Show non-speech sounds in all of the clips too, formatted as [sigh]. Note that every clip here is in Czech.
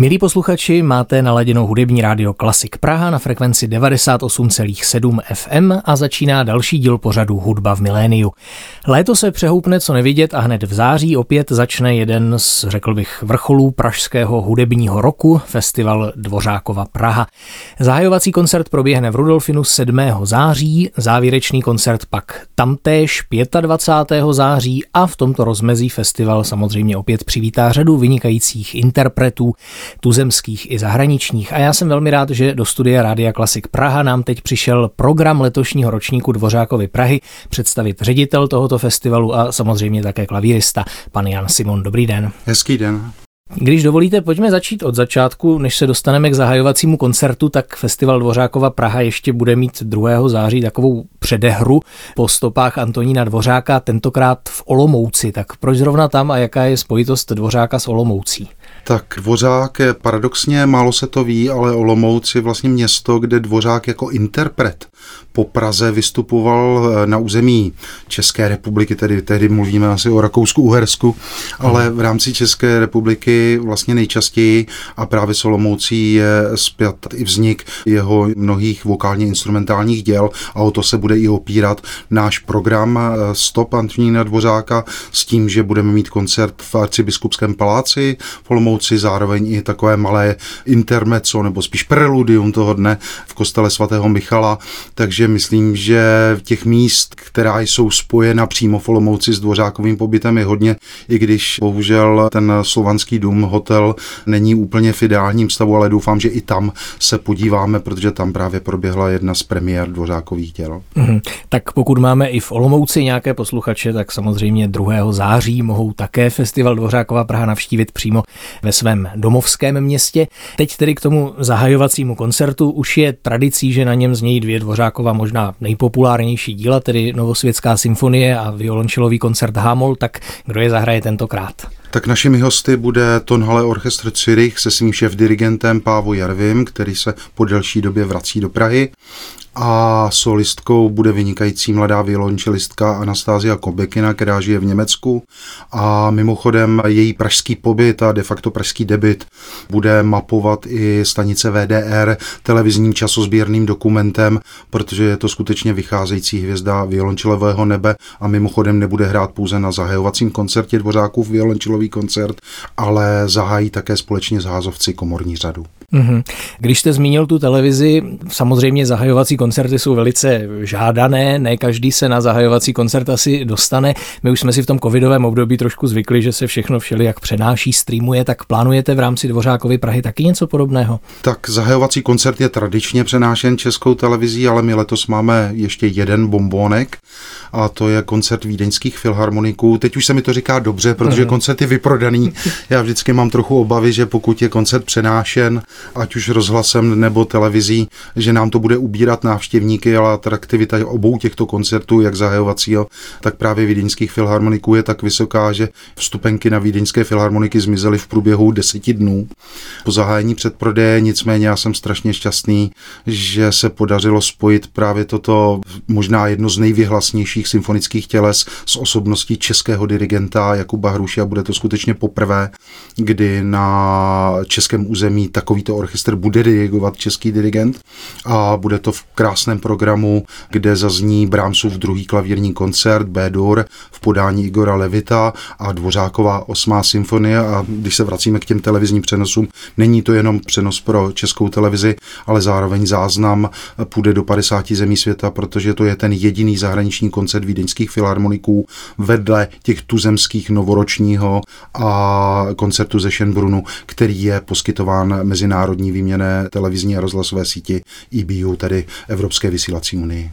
Milí posluchači, máte naladěnou hudební rádio Klasik Praha na frekvenci 98,7 FM a začíná další díl pořadu Hudba v miléniu. Léto se přehoupne co nevidět a hned v září opět začne jeden z, řekl bych, vrcholů pražského hudebního roku, festival Dvořákova Praha. Zahajovací koncert proběhne v Rudolfinu 7. září, závěrečný koncert pak tamtéž 25. září a v tomto rozmezí festival samozřejmě opět přivítá řadu vynikajících interpretů, tuzemských i zahraničních. A já jsem velmi rád, že do studia Rádia Klasik Praha nám teď přišel program letošního ročníku Dvořákovy Prahy představit ředitel tohoto festivalu a samozřejmě také klavírista, pan Jan Simon. Dobrý den. Hezký den. Když dovolíte, pojďme začít od začátku, než se dostaneme k zahajovacímu koncertu, tak Festival Dvořákova Praha ještě bude mít 2. září takovou předehru po stopách Antonína Dvořáka, tentokrát v Olomouci. Tak proč zrovna tam a jaká je spojitost Dvořáka s Olomoucí? Tak Dvořák je paradoxně, málo se to ví, ale Olomouc je vlastně město, kde Dvořák jako interpret po Praze vystupoval eh, na území České republiky, tedy tehdy mluvíme asi o Rakousku-Uhersku, ale v rámci České republiky vlastně nejčastěji a právě s Olomoucí je zpět i vznik jeho mnohých vokálně instrumentálních děl a o to se bude i opírat náš program eh, Stop Antonína Dvořáka s tím, že budeme mít koncert v arcibiskupském paláci v Olomouci, zároveň i takové malé intermezzo nebo spíš preludium toho dne v kostele svatého Michala, takže myslím, že těch míst, která jsou spojena přímo v Olomouci s dvořákovým pobytem je hodně, i když bohužel ten slovanský dům, hotel není úplně v ideálním stavu, ale doufám, že i tam se podíváme, protože tam právě proběhla jedna z premiér dvořákových děl. Mm-hmm. Tak pokud máme i v Olomouci nějaké posluchače, tak samozřejmě 2. září mohou také festival Dvořákova Praha navštívit přímo ve svém domovském městě. Teď tedy k tomu zahajovacímu koncertu už je tradicí, že na něm znějí dvě Dvořákova možná nejpopulárnější díla, tedy Novosvětská symfonie a violončelový koncert Hamol, tak kdo je zahraje tentokrát? Tak našimi hosty bude Tonhale Orchestr Zürich se svým šéf-dirigentem Pávo Jarvim, který se po delší době vrací do Prahy. A solistkou bude vynikající mladá violončelistka Anastázia Kobekina, která žije v Německu. A mimochodem její pražský pobyt a de facto pražský debit bude mapovat i stanice VDR televizním časozběrným dokumentem, protože je to skutečně vycházející hvězda violončelového nebe a mimochodem nebude hrát pouze na zahajovacím koncertě Dvořákův violončelový koncert, ale zahájí také společně s Házovci komorní řadu. Mm-hmm. Když jste zmínil tu televizi, samozřejmě zahajovací koncerty jsou velice žádané, ne každý se na zahajovací koncert asi dostane. My už jsme si v tom covidovém období trošku zvykli, že se všechno všeli jak přenáší, streamuje, tak plánujete v rámci Dvořákovy Prahy taky něco podobného? Tak zahajovací koncert je tradičně přenášen českou televizí, ale my letos máme ještě jeden bombónek a to je koncert vídeňských filharmoniků. Teď už se mi to říká dobře, protože koncert je vyprodaný. Já vždycky mám trochu obavy, že pokud je koncert přenášen, ať už rozhlasem nebo televizí, že nám to bude ubírat návštěvníky, ale atraktivita obou těchto koncertů, jak zahajovacího, tak právě vídeňských filharmoniků je tak vysoká, že vstupenky na vídeňské filharmoniky zmizely v průběhu deseti dnů. Po zahájení předprodeje nicméně já jsem strašně šťastný, že se podařilo spojit právě toto možná jedno z nejvyhlasnějších symfonických těles s osobností českého dirigenta Jakuba Hruše a bude to skutečně poprvé, kdy na českém území takový to orchestr bude dirigovat český dirigent a bude to v krásném programu, kde zazní Brahmsův druhý klavírní koncert B-dur v podání Igora Levita a Dvořáková osmá symfonie. A když se vracíme k těm televizním přenosům, není to jenom přenos pro českou televizi, ale zároveň záznam půjde do 50 zemí světa, protože to je ten jediný zahraniční koncert vídeňských filharmoniků vedle těch tuzemských novoročního a koncertu ze Schönbrunnu, který je poskytován mezinárodní národní výměné televizní a rozhlasové síti EBU, tedy Evropské vysílací unii.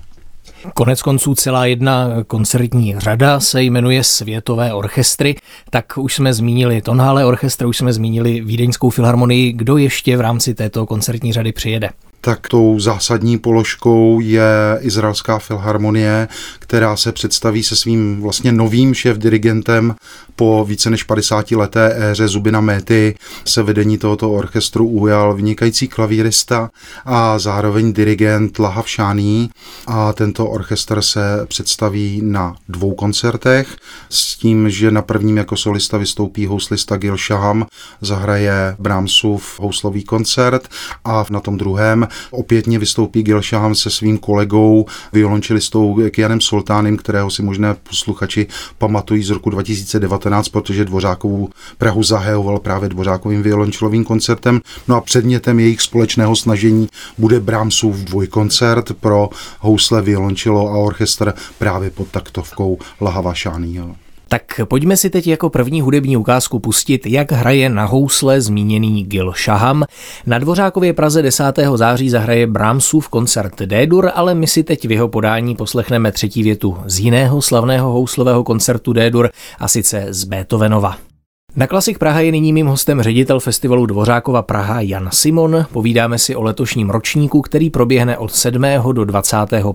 Konec konců celá jedna koncertní řada se jmenuje Světové orchestry, tak už jsme zmínili Tonhale orchestr, už jsme zmínili Vídeňskou filharmonii. Kdo ještě v rámci této koncertní řady přijede? Tak tou zásadní položkou je Izraelská filharmonie, která se představí se svým vlastně novým šéf-dirigentem po více než 50 leté éře Zubina Méty se vedení tohoto orchestru ujal vynikající klavírista a zároveň dirigent Lahav Šání a tento orchestr se představí na dvou koncertech s tím, že na prvním jako solista vystoupí houslista Gil Shaham, zahraje Brahmsův houslový koncert a na tom druhém opětně vystoupí Gil Shaham se svým kolegou violončelistou Kianem Sultánem, kterého si možné posluchači pamatují z roku 2019, protože Dvořákovou Prahu zahajoval právě Dvořákovým violončelovým koncertem. No a předmětem jejich společného snažení bude Brahmsův dvojkoncert pro housle, violončelo a orchestr právě pod taktovkou Lahava Šánýho. Tak pojďme si teď jako první hudební ukázku pustit, jak hraje na housle zmíněný Gil Shaham. Na Dvořákově Praze 10. září zahraje Brahmsův koncert D-dur, ale my si teď v jeho podání poslechneme třetí větu z jiného slavného houslového koncertu D-dur, a sice z Beethovenova. Na Klasik Praha je nyní mým hostem ředitel festivalu Dvořákova Praha Jan Simon. Povídáme si o letošním ročníku, který proběhne od 7. do 25.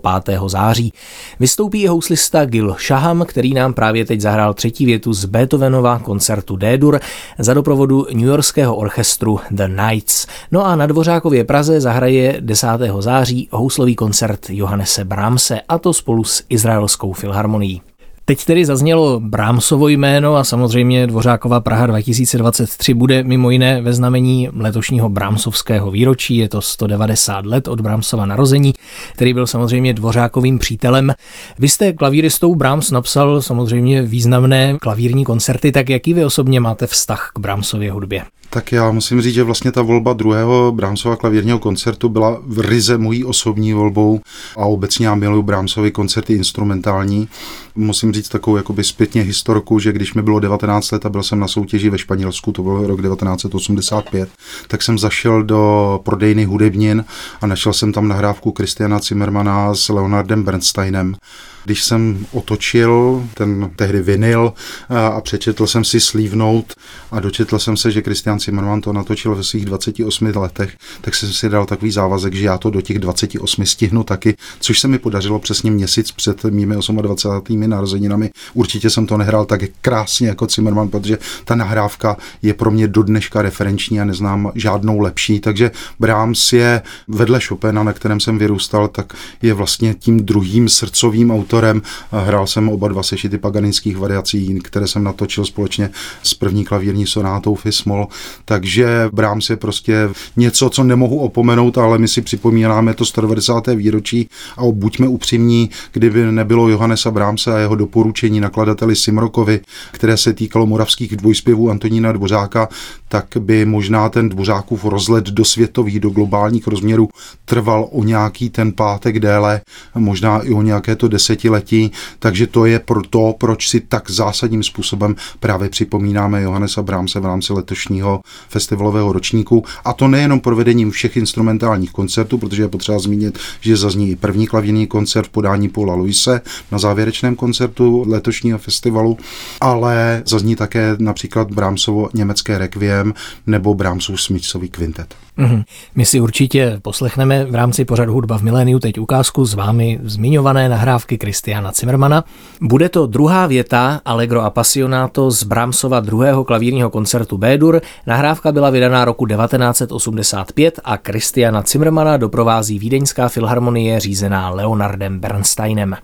září. Vystoupí i houslista Gil Shaham, který nám právě teď zahrál třetí větu z Beethovenova koncertu D-dur za doprovodu New Yorkského orchestru The Knights. No a na Dvořákově Praze zahraje 10. září houslový koncert Johannese Brahmse a to spolu s Izraelskou filharmonií. Teď tedy zaznělo Brámsovo jméno a samozřejmě Dvořáková Praha 2023 bude mimo jiné ve znamení letošního Brámsovského výročí. Je to 190 let od Brámsova narození, který byl samozřejmě Dvořákovým přítelem. Vy jste klavíristou Bráms napsal samozřejmě významné klavírní koncerty, tak jaký vy osobně máte vztah k Brámsově hudbě? Tak já musím říct, že vlastně ta volba druhého Brámsova klavírního koncertu byla v ryze mojí osobní volbou a obecně já miluji Brámsovy koncerty instrumentální. Musím říct takovou jakoby zpětně historku, že když mi bylo 19 let a byl jsem na soutěži ve Španělsku, to byl rok 1985, tak jsem zašel do prodejny hudebnin a našel jsem tam nahrávku Kristiana Zimmermana s Leonardem Bernsteinem když jsem otočil ten tehdy vinyl a přečetl jsem si Sleeve Note a dočetl jsem se, že Christian Zimmerman to natočil ve svých 28 letech, tak jsem si dal takový závazek, že já to do těch 28 stihnu taky, což se mi podařilo přesně měsíc před mými 28. narozeninami. Určitě jsem to nehrál tak krásně jako Zimmerman, protože ta nahrávka je pro mě do dneška referenční a neznám žádnou lepší, takže Brahms je vedle Chopina, na kterém jsem vyrůstal, tak je vlastně tím druhým srdcovým autorem autorem. Hrál jsem oba dva sešity paganických variací, které jsem natočil společně s první klavírní sonátou Fismol. Takže Brahms je prostě něco, co nemohu opomenout, ale my si připomínáme to 190. výročí a buďme upřímní, kdyby nebylo Johannesa Brahmse a jeho doporučení nakladateli Simrokovi, které se týkalo moravských dvojspěvů Antonína Dvořáka, tak by možná ten Dvořákův rozlet do světových, do globálních rozměrů trval o nějaký ten pátek déle, možná i o nějaké to deset desetiletí, takže to je pro to, proč si tak zásadním způsobem právě připomínáme Johannesa Brahmse v rámci letošního festivalového ročníku. A to nejenom provedením všech instrumentálních koncertů, protože je potřeba zmínit, že zazní i první klavírní koncert v podání Paula Luise na závěrečném koncertu letošního festivalu, ale zazní také například Brahmsovo německé requiem nebo Brahmsův smyčcový kvintet. Mm-hmm. My si určitě poslechneme v rámci pořadu Hudba v miléniu teď ukázku z vámi zmiňované nahrávky Kristiana Zimmermana. Bude to druhá věta Allegro Appassionato z Brahmsova druhého klavírního koncertu B-dur. Nahrávka byla vydaná roku 1985 a Kristiana Zimmermana doprovází Vídeňská filharmonie řízená Leonardem Bernsteinem.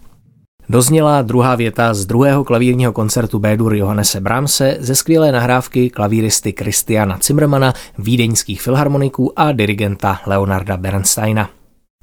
Dozněla druhá věta z druhého klavírního koncertu B-dur Johannese Brahmse ze skvělé nahrávky klavíristy Christiana Zimmermana, vídeňských filharmoniků a dirigenta Leonarda Bernsteina.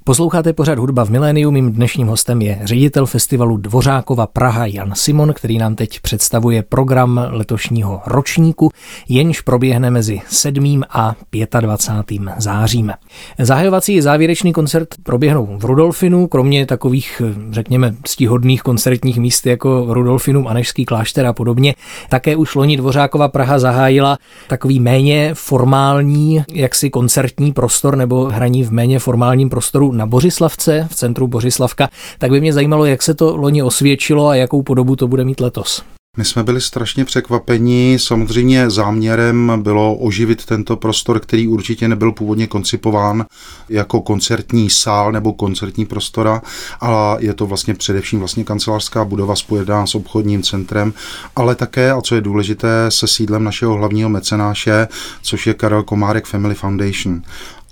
Posloucháte pořád Hudba v miléniu. Mým dnešním hostem je ředitel festivalu Dvořákova Praha Jan Simon, který nám teď představuje program letošního ročníku, jenž proběhne mezi 7. a 25. zářím. Zahajovací závěrečný koncert proběhnou v Rudolfinu, kromě takových, řekněme, stihodných koncertních míst jako Rudolfinu, Anežský klášter a podobně. Také už loni Dvořákova Praha zahájila takový méně formální, jaksi koncertní prostor nebo hraní v méně formálním prostoru na Bořislavce, v centru Bořislavka, tak by mě zajímalo, jak se to loni osvědčilo a jakou podobu to bude mít letos. My jsme byli strašně překvapeni. Samozřejmě záměrem bylo oživit tento prostor, který určitě nebyl původně koncipován jako koncertní sál nebo koncertní prostora, ale je to vlastně především vlastně kancelářská budova spojená s obchodním centrem, ale také, a co je důležité, se sídlem našeho hlavního mecenáše, což je Karel Komárek Family Foundation.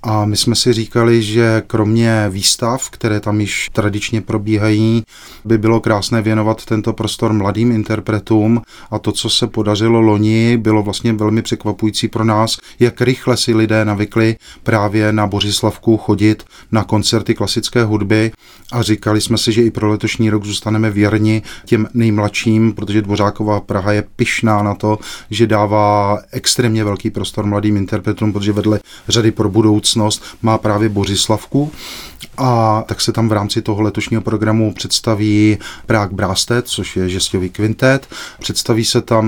A my jsme si říkali, že kromě výstav, které tam již tradičně probíhají, by bylo krásné věnovat tento prostor mladým interpretům. A to, co se podařilo loni, bylo vlastně velmi překvapující pro nás, jak rychle si lidé navykli právě na Bořislavku chodit na koncerty klasické hudby. A říkali jsme si, že i pro letošní rok zůstaneme věrni těm nejmladším, protože Dvořáková Praha je pyšná na to, že dává extrémně velký prostor mladým interpretům, protože vedle řady pro budoucnost má právě Bořislavku a tak se tam v rámci toho letošního programu představí Prague Brastet, což je žestový kvintet. Představí se tam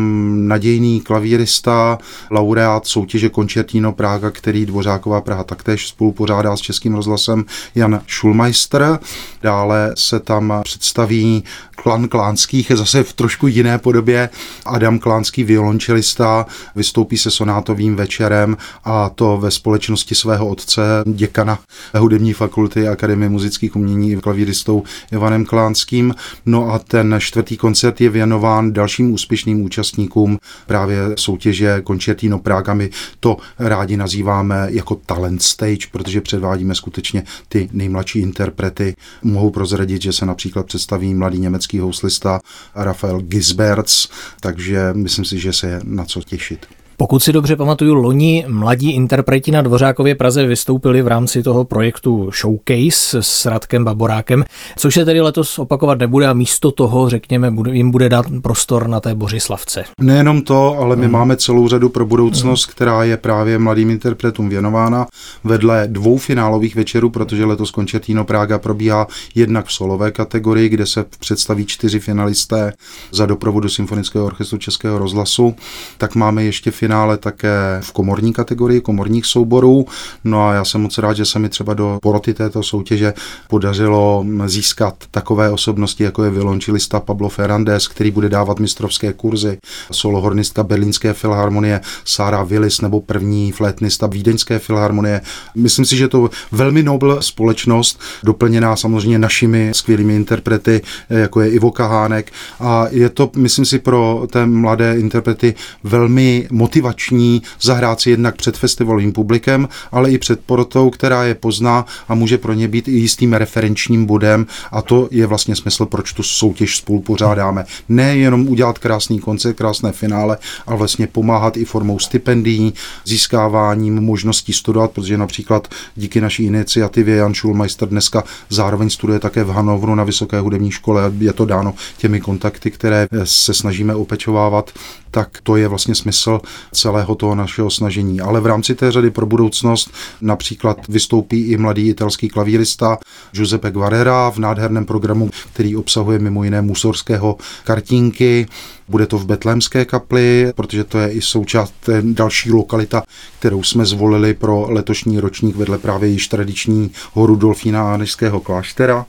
nadějný klavírista, laureát soutěže Koncertino Praga, který Dvořáková Praha taktéž spolupořádá s Českým rozhlasem Jan Schulmeister. Dále se tam představí klan Klánských, zase v trošku jiné podobě. Adam Klánský violončelista vystoupí se sonátovým večerem a to ve společnosti svého otce, děkana hudební fakulty Akademie muzických umění klavíristou Ivanem Klánským. No a ten čtvrtý koncert je věnován dalším úspěšným účastníkům právě soutěže Concertino Praga. My to rádi nazýváme jako talent stage, protože předvádíme skutečně ty nejmladší interprety. Mohu prozradit, že se například představí mladý německý houslista Rafael Gisberts, takže myslím si, že se je na co těšit. Pokud si dobře pamatuju, loni mladí interpreti na Dvořákově Praze vystoupili v rámci toho projektu Showcase s Radkem Baborákem, což se tedy letos opakovat nebude a místo toho, řekněme, jim bude dát prostor na té Bořislavce. Nejenom to, ale my hmm. máme celou řadu pro budoucnost, hmm. která je právě mladým interpretům věnována vedle dvou finálových večerů, protože letos Koncertino Praga probíhá jednak v solové kategorii, kde se představí čtyři finalisté za doprovodu Symfonického orchestru Českého rozhlasu, tak máme ještě finále také v komorní kategorii, komorních souborů. No a já jsem moc rád, že se mi třeba do poroty této soutěže podařilo získat takové osobnosti, jako je violončilista Pablo Ferrandez, který bude dávat mistrovské kurzy, solohornistka Berlínské filharmonie Sara Willis nebo první flétnista Vídeňské filharmonie. Myslím si, že to velmi nobl společnost, doplněná samozřejmě našimi skvělými interprety, jako je Ivo Kahánek. A je to, myslím si, pro té mladé interprety velmi motivující motivační zahrát si jednak před festivalovým publikem, ale i před porotou, která je pozná a může pro ně být i jistým referenčním bodem a to je vlastně smysl, proč tu soutěž spolu pořádáme. Ne jenom udělat krásný koncert, krásné finále, ale vlastně pomáhat i formou stipendií, získáváním možností studovat, protože například díky naší iniciativě Jan Schulmeister dneska zároveň studuje také v Hanovru na Vysoké hudební škole. Je to dáno těmi kontakty, které se snažíme opečovávat tak to je vlastně smysl celého toho našeho snažení. Ale v rámci té řady pro budoucnost například vystoupí i mladý italský klavírista Giuseppe Guarera v nádherném programu, který obsahuje mimo jiné musorského kartínky. Bude to v Betlémské kapli, protože to je i součást další lokalita, kterou jsme zvolili pro letošní ročník vedle právě již tradičního Rudolfína Anežského kláštera.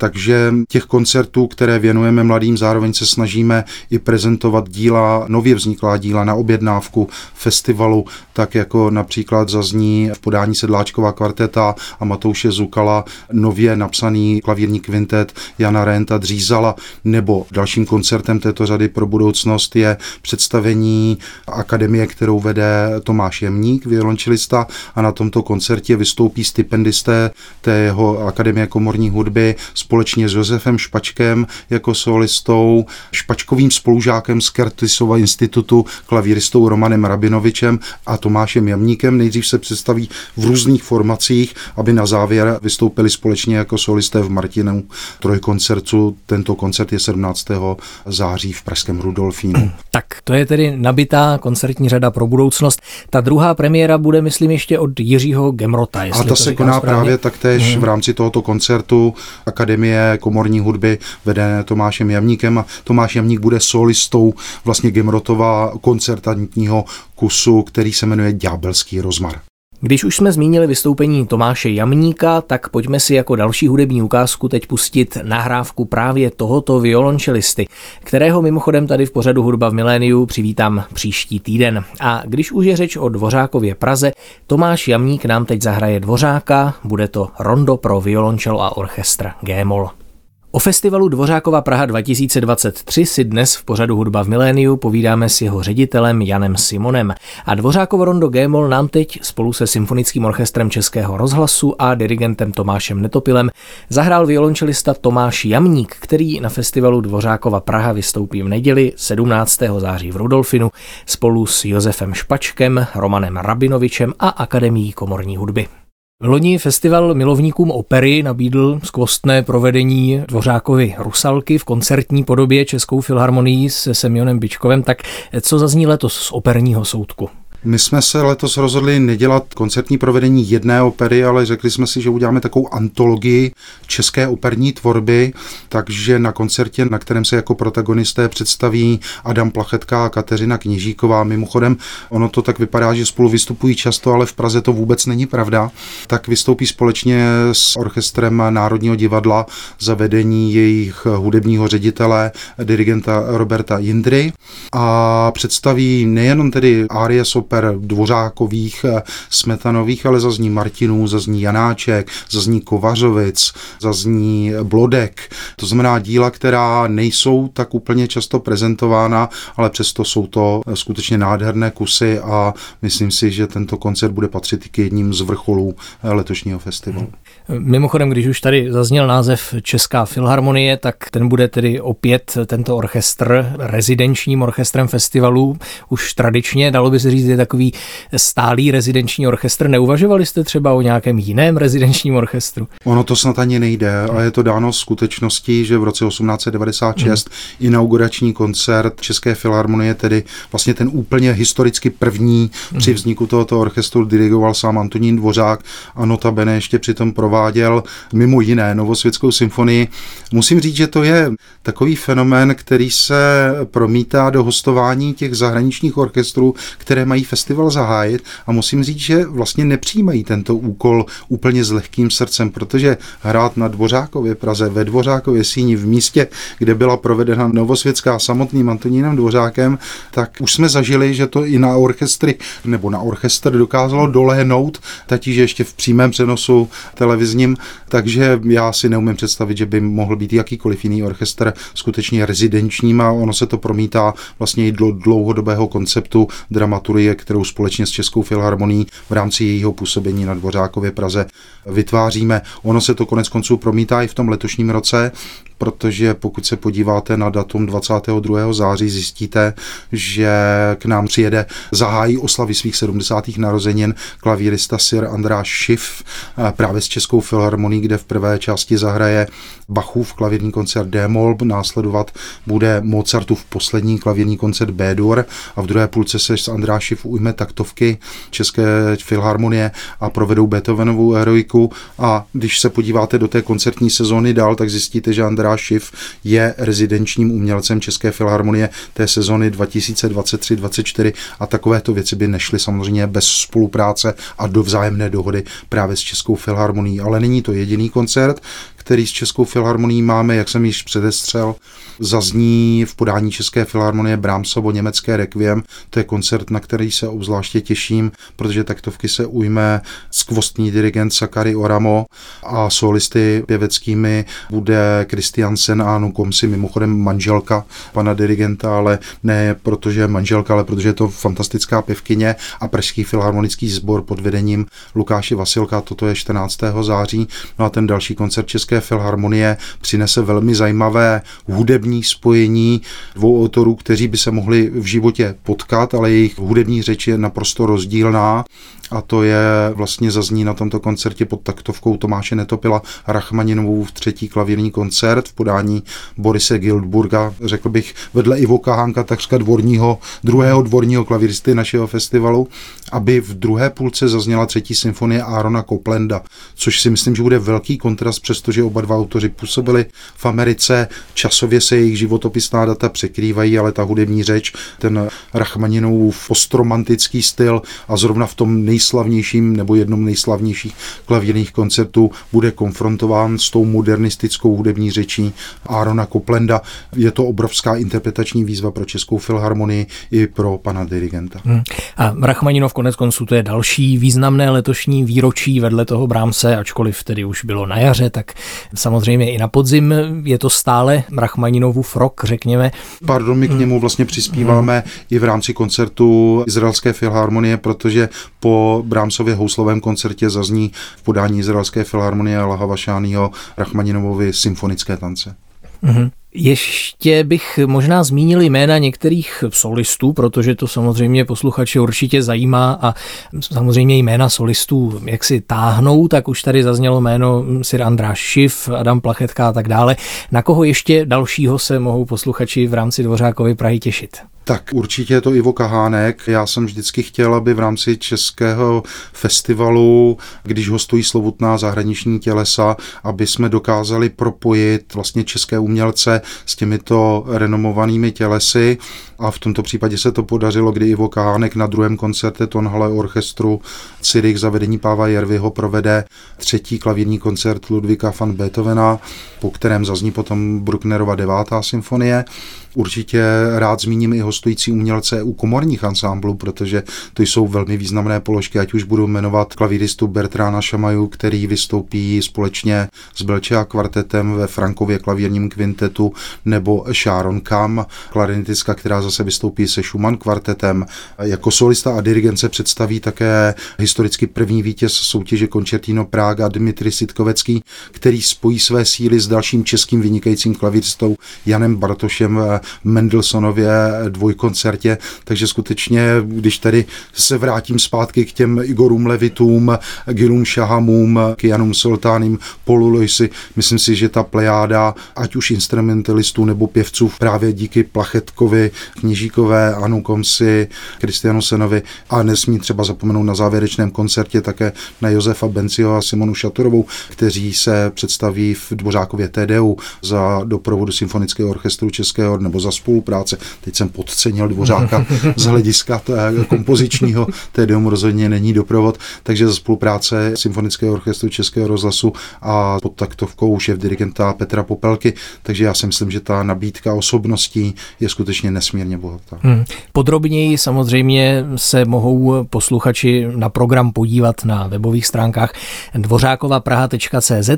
Takže těch koncertů, které věnujeme mladým, zároveň se snažíme i prezentovat díla, nově vzniklá díla na objednávku festivalu, tak jako například zazní v podání Sedláčková kvarteta a Matouše Zukala nově napsaný klavírní kvintet Jana Renta Dřízala, nebo dalším koncertem této řady pro budoucnost je představení akademie, kterou vede Tomáš Jemník, violončilista, a na tomto koncertě vystoupí stipendisté té jeho akademie komorní hudby společně s Josefem Špačkem jako solistou, špačkovým spolužákem z Kertisova institutu, klavíristou Romanem Rabinovičem a Tomášem Jamníkem. Nejdřív se představí v různých formacích, aby na závěr vystoupili společně jako solisté v Martinu trojkoncertu. Tento koncert je 17. září v Pražském Rudolfínu. [clears throat] Tak to je tedy nabitá koncertní řada pro budoucnost. Ta druhá premiéra bude, myslím, ještě od Jiřího Gemrota. A ta se koná právě taktéž hmm. v rámci tohoto koncertu Akademie Akademie komorní hudby vedené Tomášem Jamníkem a Tomáš Jamník bude solistou vlastně Gemrotova koncertantního kusu, který se jmenuje Ďábelský rozmar. Když už jsme zmínili vystoupení Tomáše Jamníka, tak pojďme si jako další hudební ukázku teď pustit nahrávku právě tohoto violončelisty, kterého mimochodem tady v pořadu Hudba v miléniu přivítám příští týden. A když už je řeč o Dvořákově Praze, Tomáš Jamník nám teď zahraje Dvořáka, bude to rondo pro violončelo a orchestr G-moll. O festivalu Dvořákova Praha 2023 si dnes v pořadu Hudba v miléniu povídáme s jeho ředitelem Janem Simonem. A Dvořákovo rondo Gémol nám teď spolu se Symfonickým orchestrem Českého rozhlasu a dirigentem Tomášem Netopilem zahrál violončelista Tomáš Jamník, který na festivalu Dvořákova Praha vystoupí v neděli 17. září v Rudolfinu spolu s Josefem Špačkem, Romanem Rabinovičem a Akademií komorní hudby. Loni festival milovníkům opery nabídl skvostné provedení Dvořákovi Rusalky v koncertní podobě Českou filharmonii se Semionem Bičkovem. Tak co zazní letos z operního soudku? My jsme se letos rozhodli nedělat koncertní provedení jedné opery, ale řekli jsme si, že uděláme takovou antologii české operní tvorby, takže na koncertě, na kterém se jako protagonisté představí Adam Plachetka a Kateřina Kněžíková, mimochodem ono to tak vypadá, že spolu vystupují často, ale v Praze to vůbec není pravda, tak vystoupí společně s orchestrem Národního divadla za vedení jejich hudebního ředitele, dirigenta Roberta Jindry a představí nejenom tedy árie oper dvořákových, eh, smetanových, ale zazní Martinů, zazní Janáček, zazní Kovařovic, zazní Blodek. To znamená díla, která nejsou tak úplně často prezentována, ale přesto jsou to eh, skutečně nádherné kusy a myslím si, že tento koncert bude patřit k jedním z vrcholů eh, letošního festivalu. Mimochodem, když už tady zazněl název Česká filharmonie, tak ten bude tedy opět tento orchestr rezidenčním orchestrem festivalu. Už tradičně, dalo by se říct, takový stálý rezidenční orchestr. Neuvažovali jste třeba o nějakém jiném rezidenčním orchestru? Ono to snad ani nejde a je to dáno skutečností, že v roce 1896 hmm. inaugurační koncert České filharmonie, tedy vlastně ten úplně historicky první hmm. při vzniku tohoto orchestru dirigoval sám Antonín Dvořák a notabene ještě přitom prováděl mimo jiné Novosvětskou symfonii. Musím říct, že to je takový fenomén, který se promítá do hostování těch zahraničních orchestrů, které mají festival zahájit a musím říct, že vlastně nepřijímají tento úkol úplně s lehkým srdcem, protože hrát na Dvořákově Praze, ve Dvořákově síni, v místě, kde byla provedena Novosvětská samotným Antonínem Dvořákem, tak už jsme zažili, že to i na orchestry nebo na orchestr dokázalo dolehnout, tatí, že ještě v přímém přenosu televizním, takže já si neumím představit, že by mohl být jakýkoliv jiný orchestr skutečně rezidenčním a ono se to promítá vlastně i do dlouhodobého konceptu dramaturgie, kterou společně s Českou filharmonií v rámci jejího působení na Dvořákově Praze vytváříme. Ono se to konec konců promítá i v tom letošním roce, protože pokud se podíváte na datum 22. září, zjistíte, že k nám přijede, zahájí oslavy svých 70. narozenin klavírista Sir András Schiff právě s Českou filharmonií, kde v prvé části zahraje Bachův klavírní koncert D-moll, následovat bude Mozartův poslední klavírní koncert B-dur a v druhé půlce se s András Schiff ujme taktovky České filharmonie a provedou Beethovenovou heroiku a když se podíváte do té koncertní sezóny dál, tak zjistíte, že András Schiff je rezidenčním umělcem České filharmonie té sezóny 2023-2024 a takovéto věci by nešly samozřejmě bez spolupráce a do vzájemné dohody právě s Českou filharmonií. Ale není to jediný koncert, který s Českou filharmonií máme, jak jsem již předestřel, zazní v podání České filharmonie Brahmsovo německé requiem. To je koncert, na který se obzvláště těším, protože taktovky se ujme skvostní dirigent Sakary Oramo a solisty pěveckými bude Christiansen a Anu Komsi, mimochodem manželka pana dirigenta, ale ne protože manželka, ale protože je to fantastická pěvkyně a Pražský filharmonický sbor pod vedením Lukáše Vasilka, toto je 14. září. No a ten další koncert České filharmonie přinese velmi zajímavé hudební spojení dvou autorů, kteří by se mohli v životě potkat, ale jejich hudební řeč je naprosto rozdílná a to je vlastně zazní na tomto koncertě pod taktovkou Tomáše Netopila Rachmaninovou v třetí klavírní koncert v podání Borise Gildburga, řekl bych vedle Ivo Kahánka takřka dvorního, druhého dvorního klavíristy našeho festivalu, aby v druhé půlce zazněla třetí symfonie Arona Coplanda, což si myslím, že bude velký kontrast, přestože oba dva autoři působili v Americe, časově se jejich životopisná data překrývají, ale ta hudební řeč, ten Rachmaninův postromantický styl a zrovna v tom nej nejslavnějším nebo jednom nejslavnějších klavírních koncertů bude konfrontován s tou modernistickou hudební řečí Arona Koplenda. Je to obrovská interpretační výzva pro Českou filharmonii i pro pana dirigenta. Hmm. A Rachmaninov konec konců to je další významné letošní výročí vedle toho Brámse, ačkoliv tedy už bylo na jaře, tak samozřejmě i na podzim je to stále Rachmaninovův rok, řekněme. Pardon, my k němu vlastně přispíváme hmm. i v rámci koncertu Izraelské filharmonie, protože po Brámsově houslovém koncertě zazní v podání Izraelské filharmonie Laha Vašányho Rachmaninovovi symfonické tance. Mm-hmm. Ještě bych možná zmínil jména některých solistů, protože to samozřejmě posluchače určitě zajímá a samozřejmě jména solistů jak si táhnou, tak už tady zaznělo jméno Sir Andráš Šiv, Adam Plachetka a tak dále. Na koho ještě dalšího se mohou posluchači v rámci Dvořákovy Prahy těšit? Tak určitě je to Ivo Kahánek. Já jsem vždycky chtěl, aby v rámci českého festivalu, když hostují slovutná zahraniční tělesa, aby jsme dokázali propojit vlastně české umělce s těmito renomovanými tělesy a v tomto případě se to podařilo, kdy Ivo Kahánek na druhém koncertě Tonhale orchestru Cyrich za vedení Páva Jervyho provede třetí klavírní koncert Ludvíka van Beethovena, po kterém zazní potom Brucknerova devátá symfonie. Určitě rád zmíním i hostující umělce u komorních ansámblů, protože to jsou velmi významné položky, ať už budu jmenovat klavíristu Bertrána Šamaju, který vystoupí společně s Belčea kvartetem ve Frankově klavírním kvintetu, nebo Sharon Kam, klarinetistka, která zase vystoupí se Schumann kvartetem. Jako solista a dirigent se představí také historicky první vítěz soutěže Concertino Praga Dmitry Sitkovecký, který spojí své síly s dalším českým vynikajícím klavíristou Janem Bartošem Mendelssonově dvojkoncertě, takže skutečně, když tady se vrátím zpátky k těm Igorům Levitům, Gilům Šahamům, Kianům Sultánim, Polu Loisi, myslím si, že ta plejáda, ať už instrumentalistů nebo pěvců, právě díky Plachetkovi, Kněžíkové, Anu Komsi, Kristianu Senovi a nesmí třeba zapomenout na závěrečném koncertě také na Josefa Bencio a Simonu Šaturovou, kteří se představí v Dvořákově TDU za doprovodu Symfonického orchestru Českého nebo za spolupráce. Teď jsem podcenil Dvořáka z hlediska kompozičního, TDU rozhodně není doprovod, takže za spolupráce Symfonického orchestru Českého rozhlasu a pod taktovkou šéf dirigenta Petra Popelky, takže já si myslím, že ta nabídka osobností je skutečně nesmírně bohatá. Hmm. Podrobněji samozřejmě se mohou posluchači na program podívat na webových stránkách dvořákovapraha.cz.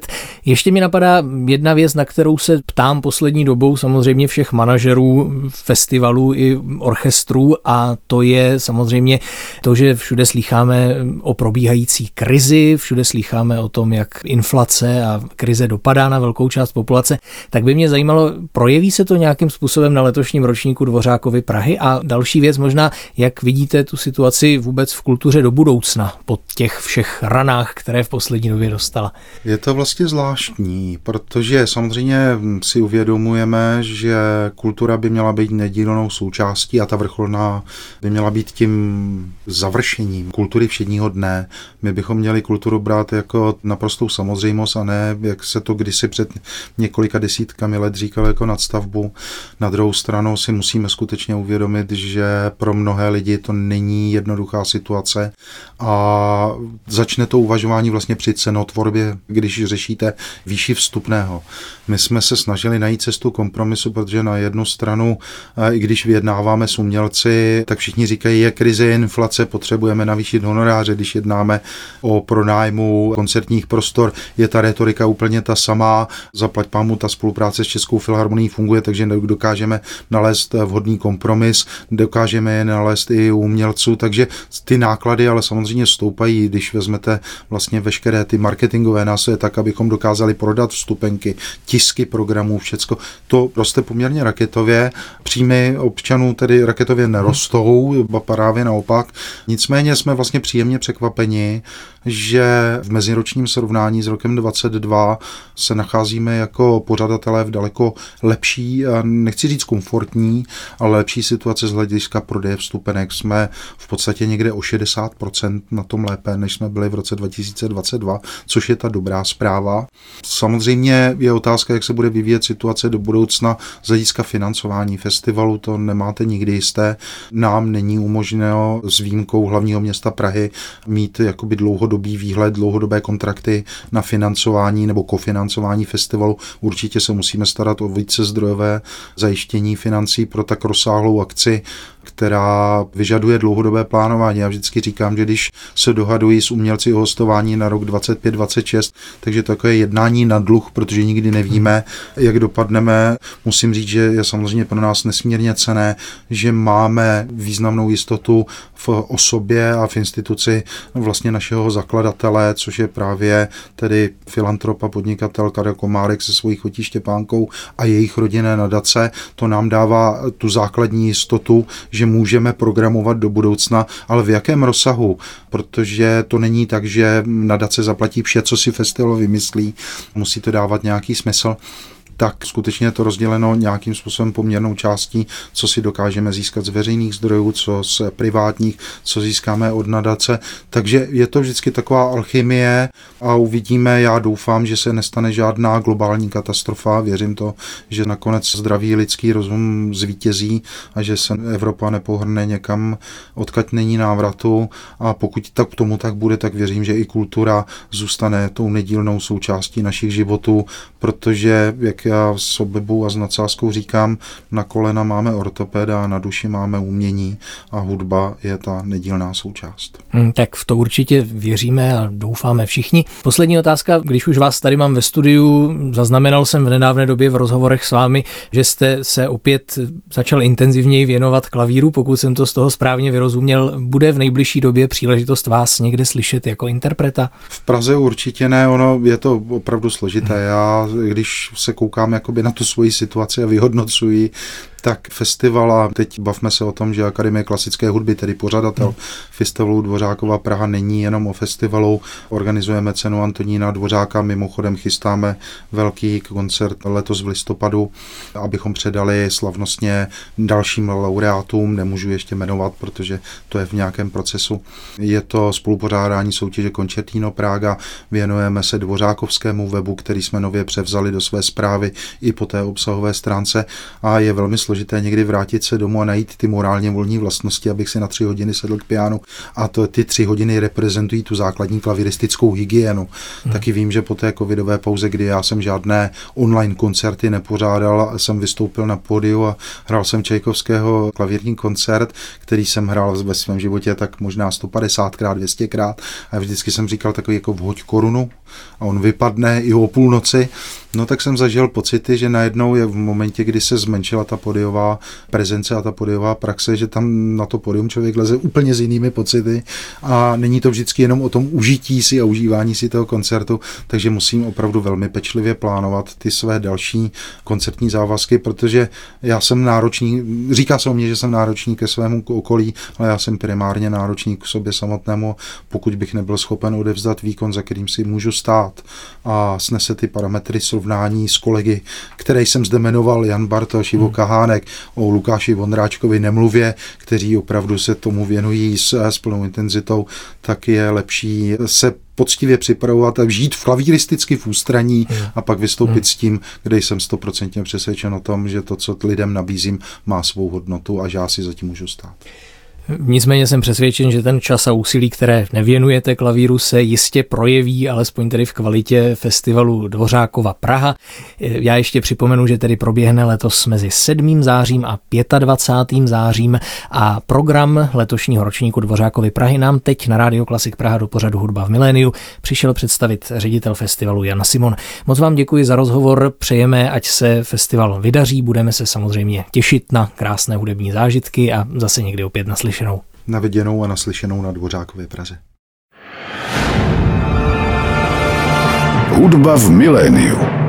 Ještě mi napadá jedna věc, na kterou se ptám poslední dobou samozřejmě všech manažerů festivalů i orchestrů a to je samozřejmě to, že všude slycháme o probíhající krizi, všude slycháme o tom, jak inflace a krize dopadá na velkou část populace, tak by mě zajímalo, projeví se to nějakým způsobem na letošním ročníku Dvořákovi Prahy a další věc možná, jak vidíte tu situaci vůbec v kultuře do budoucna po těch všech ranách, které v poslední době dostala. Je to vlastně zvláštní, protože samozřejmě si uvědomujeme, že kultura by měla být nedílnou součástí a ta vrcholná by měla být tím završením kultury všedního dne. My bychom měli kulturu brát jako naprostou samozřejmost a ne, jak se to kdysi před několika desítkami let říkalo, jako nadstavbu. Na druhou stranu si musíme skutečně uvědomit, že pro mnohé lidi to není jednoduchá situace a začne to uvažování vlastně při cenotvorbě, když řešíte výši vstupného. My jsme se snažili najít cestu kompromisu, protože na jednu stranu, i když vyjednáváme s umělci, tak všichni říkají, je krize, je inflace, potřebujeme navýšit honoráře, když jednáme o pronájmu koncertních prostor, je ta retorika úplně ta samá, zaplať pámu, ta spolupráce s Českou filharmonií funguje, takže dokážeme nalézt vhodný kompromis, dokážeme je nalézt i u umělců, takže ty náklady ale samozřejmě stoupají, když vezmete vlastně veškeré ty marketingové nástroje tak, abychom dokázali prodat vstupenky, tisky programů, všecko. To roste poměrně raketově. Příjmy občanů tedy raketově nerostou, ba právě naopak. Nicméně jsme vlastně příjemně překvapeni, že v meziročním srovnání s rokem 22 se nacházíme jako pořadatelé v daleko lepší, nechci říct komfortní, ale lepší situace z hlediska prodeje vstupenek. Jsme v podstatě někde o 60% na tom lépe, než jsme byli v roce 2022, což je ta dobrá zpráva. Samozřejmě je otázka, jak se bude vyvíjet situace do budoucna z hlediska financování festivalu, to nemáte nikdy jisté. Nám není umožněno s výjimkou hlavního města Prahy mít jakoby dlouhodobý výhled, dlouhodobé kontrakty na financování nebo kofinancování festivalu. Určitě se musíme starat o více zdrojové zajištění financí pro tak rozsáhlou akci, která vyžaduje dlouhodobé plánování. Já vždycky říkám, že když se dohadují s umělci o hostování na rok 25-26, takže takové jednání na dluh, protože nikdy nevíme, jak dopadneme. Musím říct, že je samozřejmě pro nás nesmírně cené, že máme významnou jistotu v osobě a v instituci vlastně našeho zakladatele, což je právě tedy filantrop a podnikatel Karel Komárek se svojí chotí Štěpánkou a jejich rodinné nadace. To nám dává tu základní jistotu, že můžeme programovat do budoucna, ale v jakém rozsahu, protože to není tak, že nadace zaplatí vše, co si festival vymyslí, musí to dávat nějaký smysl tak skutečně je to rozděleno nějakým způsobem poměrnou částí, co si dokážeme získat z veřejných zdrojů, co z privátních, co získáme od nadace. Takže je to vždycky taková alchymie a uvidíme, já doufám, že se nestane žádná globální katastrofa. Věřím to, že nakonec zdravý lidský rozum zvítězí a že se Evropa nepohrne někam, odkaď není návratu a pokud tak tomu tak bude, tak věřím, že i kultura zůstane tou nedílnou součástí našich životů, protože, jak já s oblibou a s nadsázkou říkám, na kolena máme ortopeda a na duši máme umění a hudba je ta nedílná součást. Hmm, tak v to určitě věříme a doufáme všichni. Poslední otázka, když už vás tady mám ve studiu, zaznamenal jsem v nedávné době v rozhovorech s vámi, že jste se opět začal intenzivněji věnovat klavíru, pokud jsem to z toho správně vyrozuměl. Bude v nejbližší době příležitost vás někde slyšet jako interpreta? V Praze určitě ne, ono je to opravdu složité. Já, když se koukám koukám jakoby na tu svoji situaci a vyhodnocuji, tak festival a teď bavme se o tom, že Akademie klasické hudby, tedy pořadatel hmm. festivalu Dvořákova Praha není jenom o festivalu, organizujeme cenu Antonína Dvořáka, mimochodem chystáme velký koncert letos v listopadu, abychom předali slavnostně dalším laureátům, nemůžu ještě jmenovat, protože to je v nějakém procesu. Je to spolupořádání soutěže Concertino Praga, věnujeme se Dvořákovskému webu, který jsme nově převzali do své zprávy i po té obsahové stránce. A je velmi složité někdy vrátit se domů a najít ty morálně volní vlastnosti, abych si na tři hodiny sedl k pianu a to, ty tři hodiny reprezentují tu základní klaviristickou hygienu. Hmm. Taky vím, že po té covidové pauze, kdy já jsem žádné online koncerty nepořádal, jsem vystoupil na pódiu a hrál jsem Čajkovského klavírní koncert, který jsem hrál ve svém životě tak možná 150krát, 200krát a vždycky jsem říkal takový jako vhoď korunu a on vypadne i o půlnoci No tak jsem zažil pocity, že najednou je v momentě, kdy se zmenšila ta podiová prezence a ta podiová praxe, že tam na to podium člověk leze úplně s jinými pocity a není to vždycky jenom o tom užití si a užívání si toho koncertu, takže musím opravdu velmi pečlivě plánovat ty své další koncertní závazky, protože já jsem náročný, říká se o mě, že jsem náročný ke svému okolí, ale já jsem primárně náročný k sobě samotnému, pokud bych nebyl schopen odevzdat výkon, za kterým si můžu stát a snese ty parametry srovnání s kolegy, které jsem zde jmenoval, Jan Bartoš, Ivo hmm. Kahánek, o Lukáši Vondráčkovi nemluvě, kteří opravdu se tomu věnují s, s plnou intenzitou, tak je lepší se poctivě připravovat a žít v klavíristicky v ústraní hmm. a pak vystoupit hmm. s tím, kde jsem stoprocentně přesvědčen o tom, že to, co lidem nabízím, má svou hodnotu a že já si zatím můžu stát. Nicméně jsem přesvědčen, že ten čas a úsilí, které nevěnujete klavíru, se jistě projeví, alespoň tedy v kvalitě festivalu Dvořákova Praha. Já ještě připomenu, že tedy proběhne letos mezi 7. zářím a 25. zářím a program letošního ročníku Dvořákovy Prahy nám teď na Rádio Klasik Praha do pořadu Hudba v miléniu přišel představit ředitel festivalu Jan Simon. Moc vám děkuji za rozhovor, přejeme, ať se festival vydaří, budeme se samozřejmě těšit na krásné hudební zážitky a zase někdy opět naslyšet naslyšenou. Na viděnou a naslyšenou na Dvořákově Praze. Hudba v miléniu.